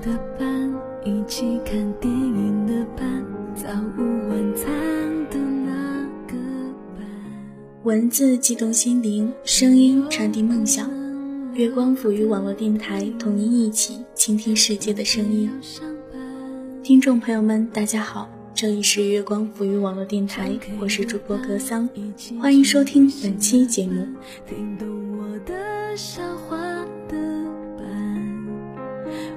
的伴，一起看电影的伴，早午晚餐的那个伴。文字激动心灵，声音传递梦想。月光抚育网络电台，同您一起倾听世界的声音。听众朋友们，大家好，这里是月光抚育网络电台，我是主播格桑，欢迎收听本期节目。听懂我的笑话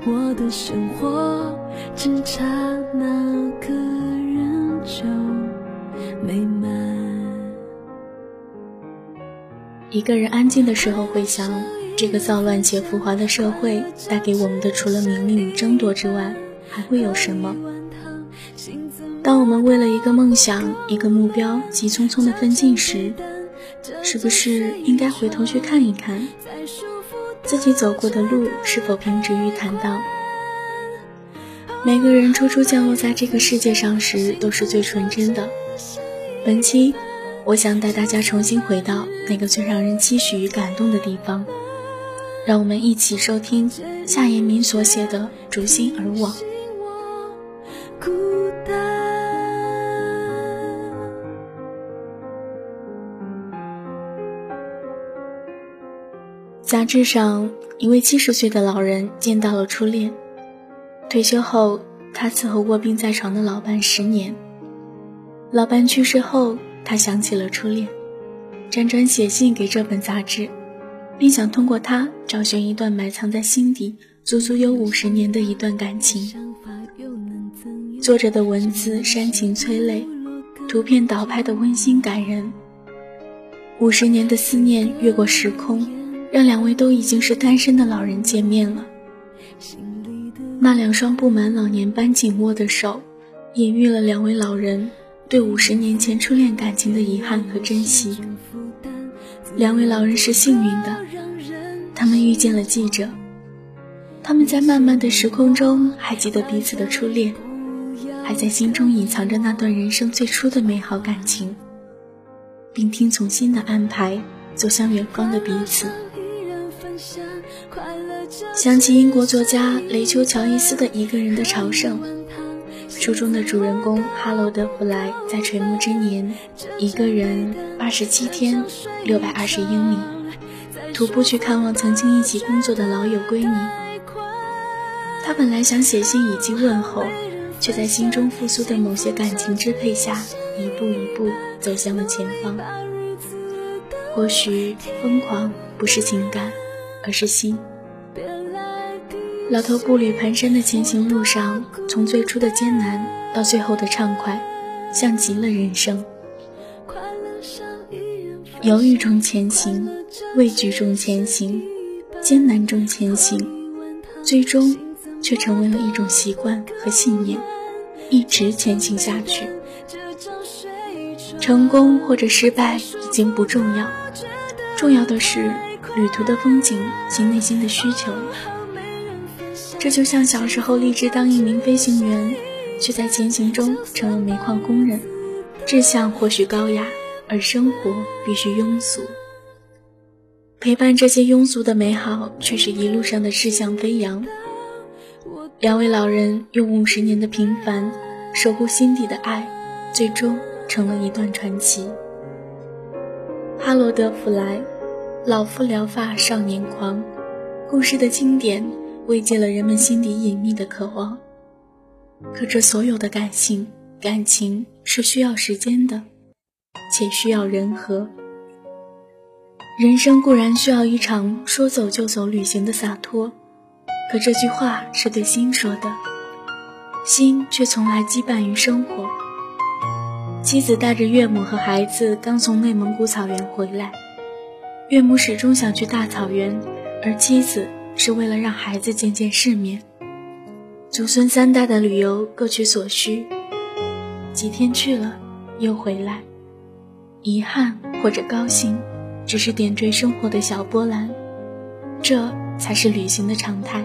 我的生活只差那个人就美满。一个人安静的时候，会想，这个躁乱且浮华的社会带给我们的，除了名利与争夺之外，还会有什么？当我们为了一个梦想、一个目标急匆匆的奋进时，是不是应该回头去看一看，自己走过的路是否平直于坦荡？每个人初初降落在这个世界上时，都是最纯真的。本期，我想带大家重新回到那个最让人期许与感动的地方，让我们一起收听夏延明所写的《逐心而往》。杂志上，一位七十岁的老人见到了初恋。退休后，他伺候卧病在床的老伴十年。老伴去世后，他想起了初恋，辗转写信给这本杂志，并想通过它找寻一段埋藏在心底足足有五十年的一段感情。作者的文字煽情催泪，图片倒拍的温馨感人。五十年的思念越过时空。让两位都已经是单身的老人见面了。那两双布满老年斑紧握的手，隐喻了两位老人对五十年前初恋感情的遗憾和珍惜。两位老人是幸运的，他们遇见了记者，他们在漫漫的时空中还记得彼此的初恋，还在心中隐藏着那段人生最初的美好感情，并听从新的安排，走向远方的彼此。想起英国作家雷丘·乔伊斯的《一个人的朝圣》，书中的主人公哈罗德·弗莱在垂暮之年，一个人八十七天六百二十英里，徒步去看望曾经一起工作的老友闺女。他本来想写信以及问候，却在心中复苏的某些感情支配下，一步一步走向了前方。或许疯狂不是情感，而是心。老头步履蹒跚的前行路上，从最初的艰难到最后的畅快，像极了人生。犹豫中前行，畏惧中前行，艰难中前行，最终却成为了一种习惯和信念，一直前行下去。成功或者失败已经不重要，重要的是旅途的风景及内心的需求。这就像小时候立志当一名飞行员，却在前行中成了煤矿工人。志向或许高雅，而生活必须庸俗。陪伴这些庸俗的美好，却是一路上的志向飞扬。两位老人用五十年的平凡，守护心底的爱，最终成了一段传奇。哈罗德·弗莱，老夫聊发少年狂，故事的经典。慰藉了人们心底隐秘的渴望，可这所有的感性感情是需要时间的，且需要人和。人生固然需要一场说走就走旅行的洒脱，可这句话是对心说的，心却从来羁绊于生活。妻子带着岳母和孩子刚从内蒙古草原回来，岳母始终想去大草原，而妻子。是为了让孩子见见世面，祖孙三代的旅游各取所需，几天去了又回来，遗憾或者高兴，只是点缀生活的小波澜，这才是旅行的常态。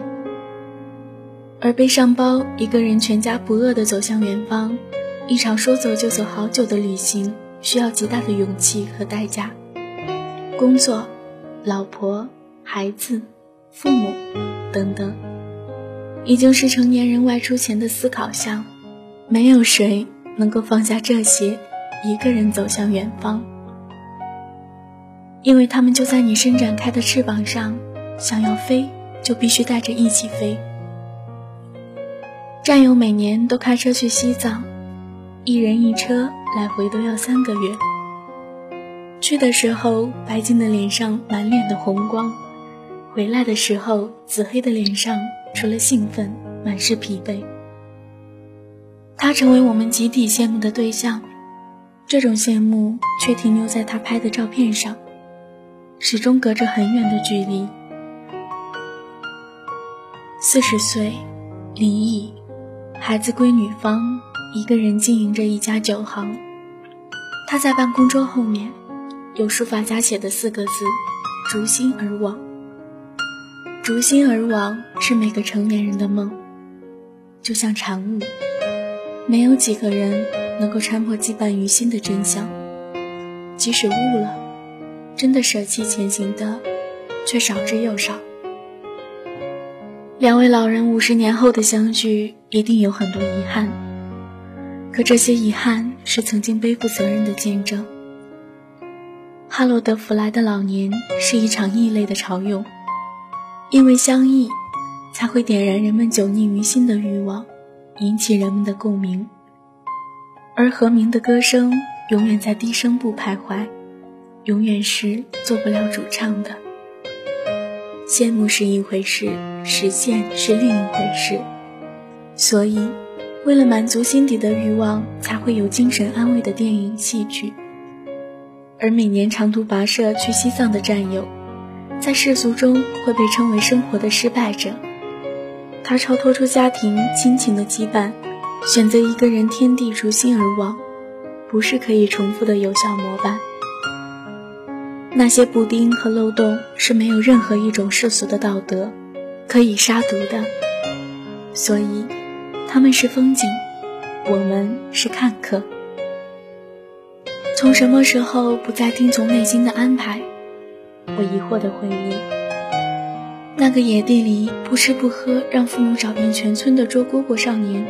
而背上包，一个人全家不饿地走向远方，一场说走就走好久的旅行，需要极大的勇气和代价。工作、老婆、孩子。父母，等等，已经是成年人外出前的思考项，没有谁能够放下这些，一个人走向远方，因为他们就在你伸展开的翅膀上，想要飞就必须带着一起飞。战友每年都开车去西藏，一人一车，来回都要三个月。去的时候，白净的脸上满脸的红光；回来的时候，紫黑的脸上。除了兴奋，满是疲惫。他成为我们集体羡慕的对象，这种羡慕却停留在他拍的照片上，始终隔着很远的距离。四十岁，离异，孩子归女方，一个人经营着一家酒行。他在办公桌后面，有书法家写的四个字：“逐心而往。”逐心而往是每个成年人的梦，就像禅悟，没有几个人能够参破羁绊于心的真相。即使悟了，真的舍弃前行的，却少之又少。两位老人五十年后的相聚，一定有很多遗憾，可这些遗憾是曾经背负责任的见证。哈罗德·弗莱的老年是一场异类的潮涌。因为相异，才会点燃人们久匿于心的欲望，引起人们的共鸣。而和鸣的歌声永远在低声部徘徊，永远是做不了主唱的。羡慕是一回事，实现是另一回事。所以，为了满足心底的欲望，才会有精神安慰的电影、戏剧。而每年长途跋涉去西藏的战友。在世俗中会被称为生活的失败者，他超脱出家庭亲情的羁绊，选择一个人天地逐心而往，不是可以重复的有效模板。那些补丁和漏洞是没有任何一种世俗的道德可以杀毒的，所以他们是风景，我们是看客。从什么时候不再听从内心的安排？我疑惑地回忆，那个野地里不吃不喝，让父母找遍全村的捉蝈蝈少年，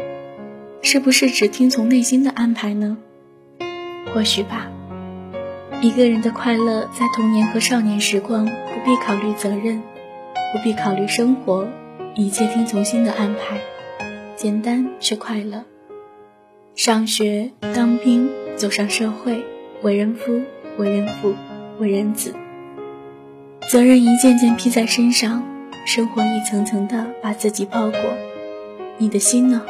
是不是只听从内心的安排呢？或许吧。一个人的快乐，在童年和少年时光，不必考虑责任，不必考虑生活，一切听从心的安排，简单却快乐。上学、当兵、走上社会，为人夫、为人父、为人子。责任一件件披在身上，生活一层层的把自己包裹。你的心呢？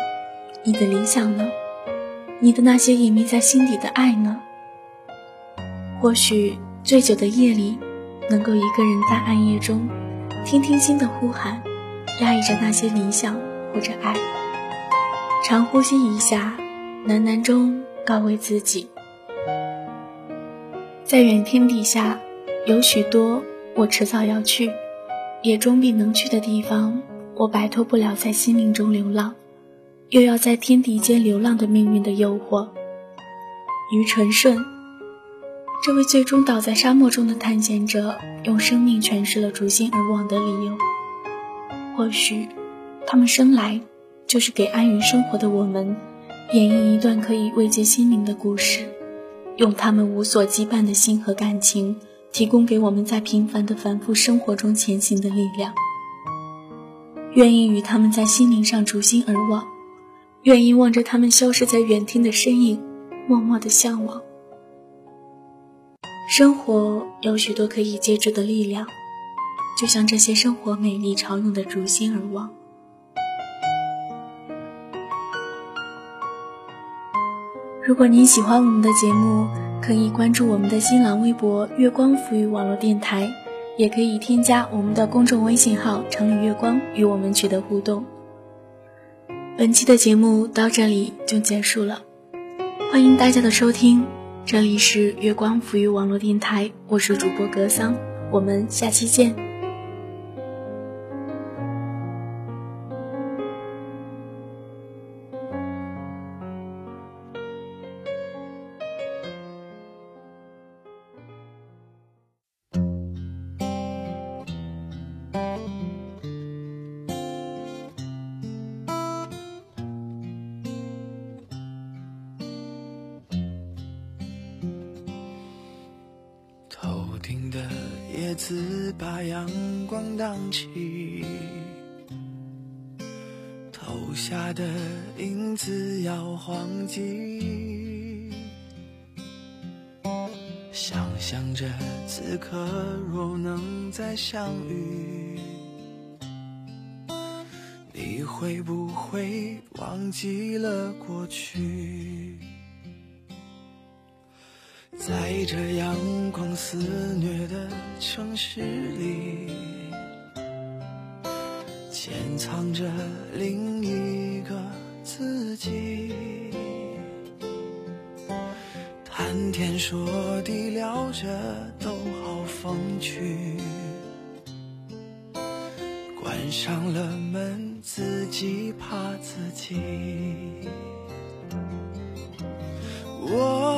你的理想呢？你的那些隐秘在心底的爱呢？或许醉酒的夜里，能够一个人在暗夜中，听听心的呼喊，压抑着那些理想或者爱。长呼吸一下，喃喃中告慰自己，在远天底下，有许多。我迟早要去，也终必能去的地方，我摆脱不了在心灵中流浪，又要在天地间流浪的命运的诱惑。于纯顺，这位最终倒在沙漠中的探险者，用生命诠释了逐心而往的理由。或许，他们生来就是给安于生活的我们，演绎一段可以慰藉心灵的故事，用他们无所羁绊的心和感情。提供给我们在平凡的反复生活中前行的力量，愿意与他们在心灵上逐心而往，愿意望着他们消失在远听的身影，默默的向往。生活有许多可以借助的力量，就像这些生活美丽潮涌的逐心而往。如果您喜欢我们的节目，可以关注我们的新浪微博“月光浮语网络电台”，也可以添加我们的公众微信号“城里月光”与我们取得互动。本期的节目到这里就结束了，欢迎大家的收听，这里是月光浮语网络电台，我是主播格桑，我们下期见。子把阳光荡起，投下的影子要忘记。想象着此刻若能再相遇，你会不会忘记了过去？在这阳光肆虐的城市里，潜藏着另一个自己。谈天说地聊着都好风趣，关上了门自己怕自己。我。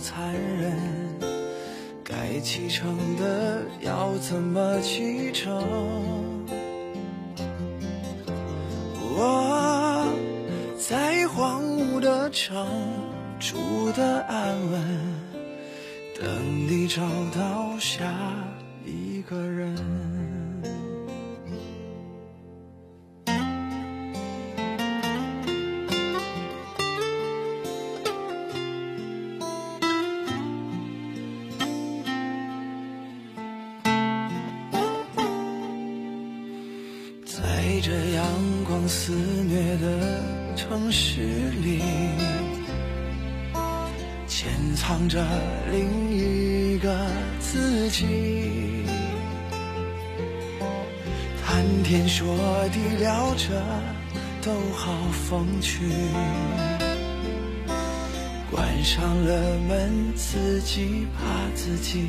残忍，该启程的要怎么启程？我在荒芜的城住的安稳，等你找到下一个人。这阳光肆虐的城市里，潜藏着另一个自己。谈天说地聊着都好风趣，关上了门自己怕自己。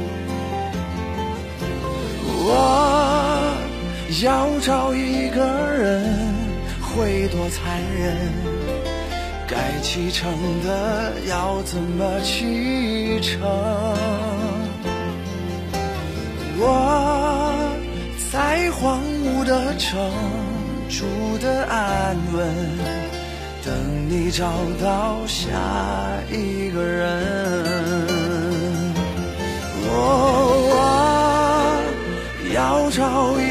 要找一个人会多残忍？该启程的要怎么启程？我在荒芜的城住的安稳，等你找到下一个人。我要找一。